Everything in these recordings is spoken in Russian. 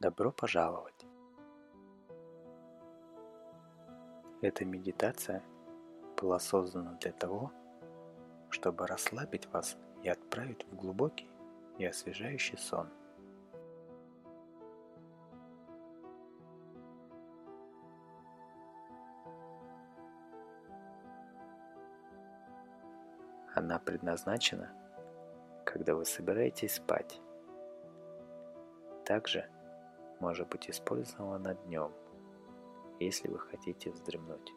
Добро пожаловать! Эта медитация была создана для того, чтобы расслабить вас и отправить в глубокий и освежающий сон. Она предназначена, когда вы собираетесь спать. Также может быть использована днем, если вы хотите вздремнуть.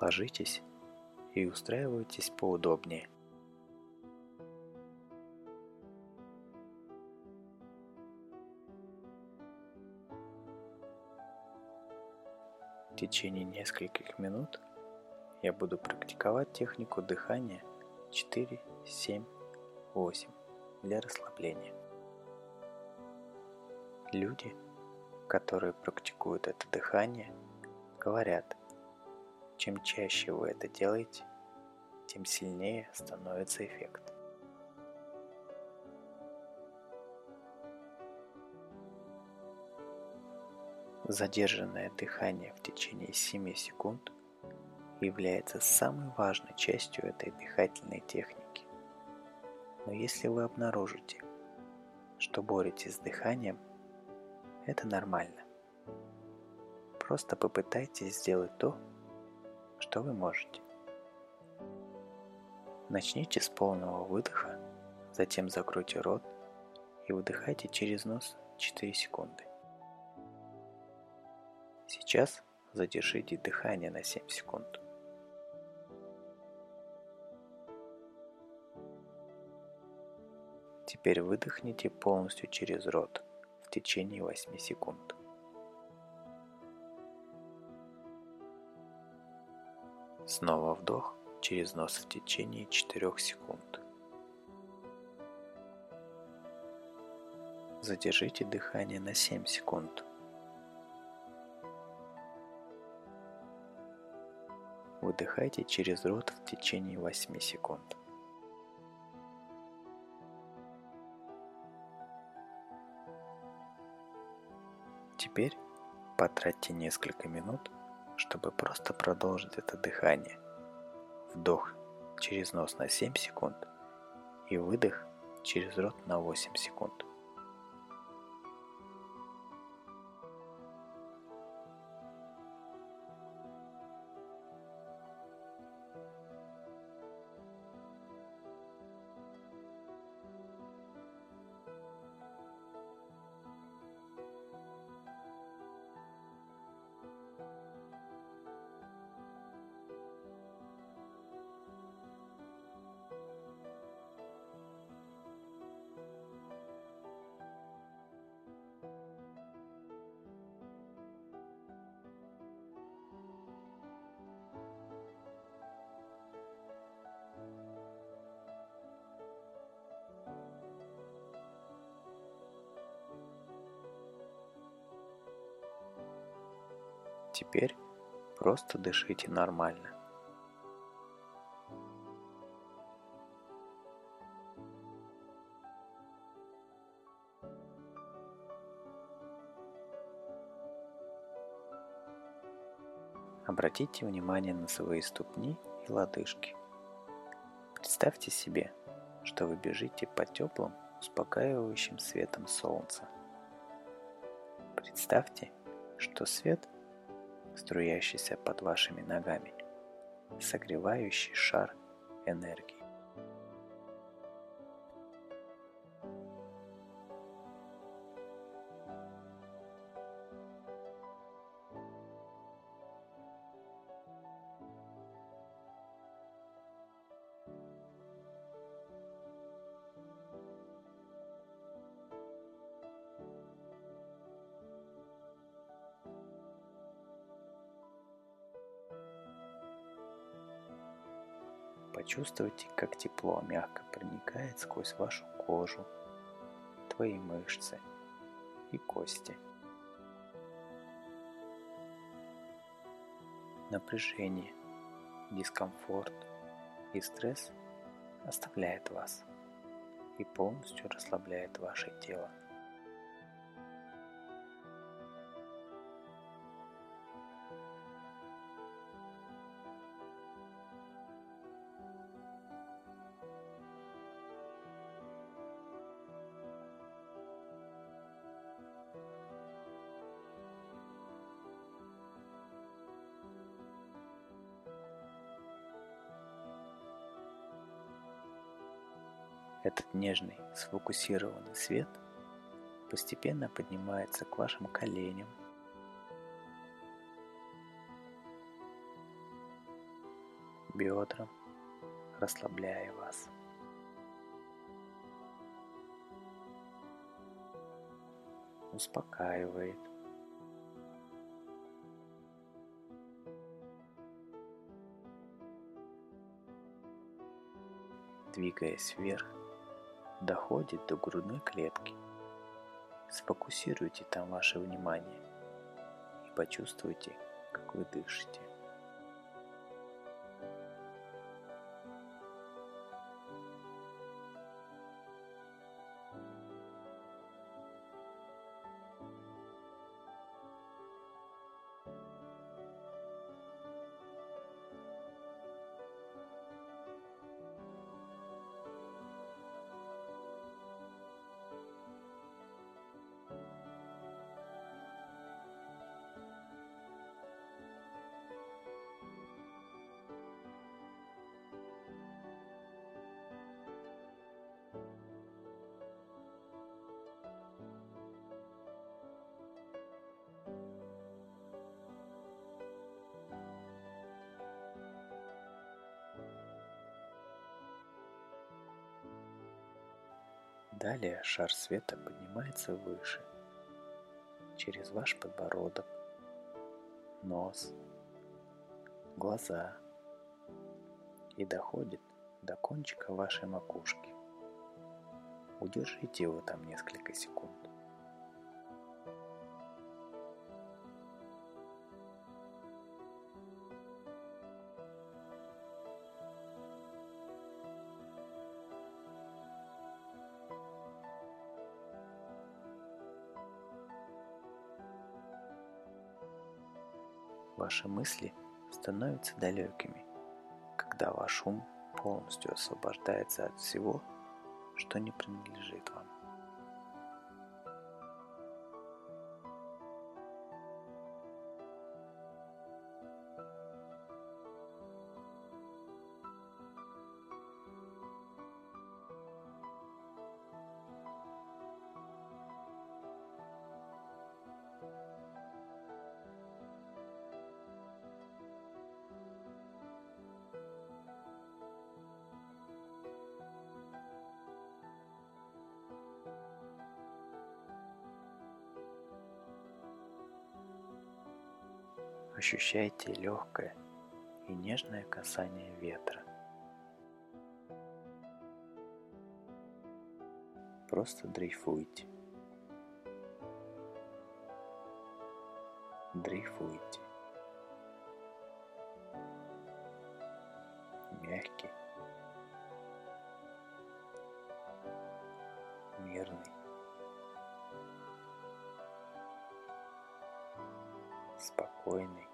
Ложитесь и устраивайтесь поудобнее. В течение нескольких минут я буду практиковать технику дыхания 4, 7, 8 для расслабления. Люди, которые практикуют это дыхание, говорят – чем чаще вы это делаете, тем сильнее становится эффект. Задержанное дыхание в течение 7 секунд является самой важной частью этой дыхательной техники. Но если вы обнаружите, что боретесь с дыханием, это нормально. Просто попытайтесь сделать то, что вы можете. Начните с полного выдоха, затем закройте рот и выдыхайте через нос 4 секунды. Сейчас задержите дыхание на 7 секунд. Теперь выдохните полностью через рот в течение 8 секунд. Снова вдох через нос в течение 4 секунд. Задержите дыхание на 7 секунд. Выдыхайте через рот в течение 8 секунд. Теперь потратьте несколько минут чтобы просто продолжить это дыхание. Вдох через нос на 7 секунд и выдох через рот на 8 секунд. Теперь просто дышите нормально. Обратите внимание на свои ступни и лодыжки. Представьте себе, что вы бежите по теплым, успокаивающим светом солнца. Представьте, что свет струящийся под вашими ногами, согревающий шар энергии. Почувствуйте, как тепло мягко проникает сквозь вашу кожу, твои мышцы и кости. Напряжение, дискомфорт и стресс оставляет вас и полностью расслабляет ваше тело. Этот нежный, сфокусированный свет постепенно поднимается к вашим коленям, бедрам, расслабляя вас. Успокаивает. Двигаясь вверх, доходит до грудной клетки. Сфокусируйте там ваше внимание и почувствуйте, как вы дышите. Далее шар света поднимается выше, через ваш подбородок, нос, глаза и доходит до кончика вашей макушки. Удержите его там несколько секунд. Ваши мысли становятся далекими, когда ваш ум полностью освобождается от всего, что не принадлежит вам. Ощущайте легкое и нежное касание ветра. Просто дрейфуйте. Дрейфуйте. Мягкий. Мирный. спокойный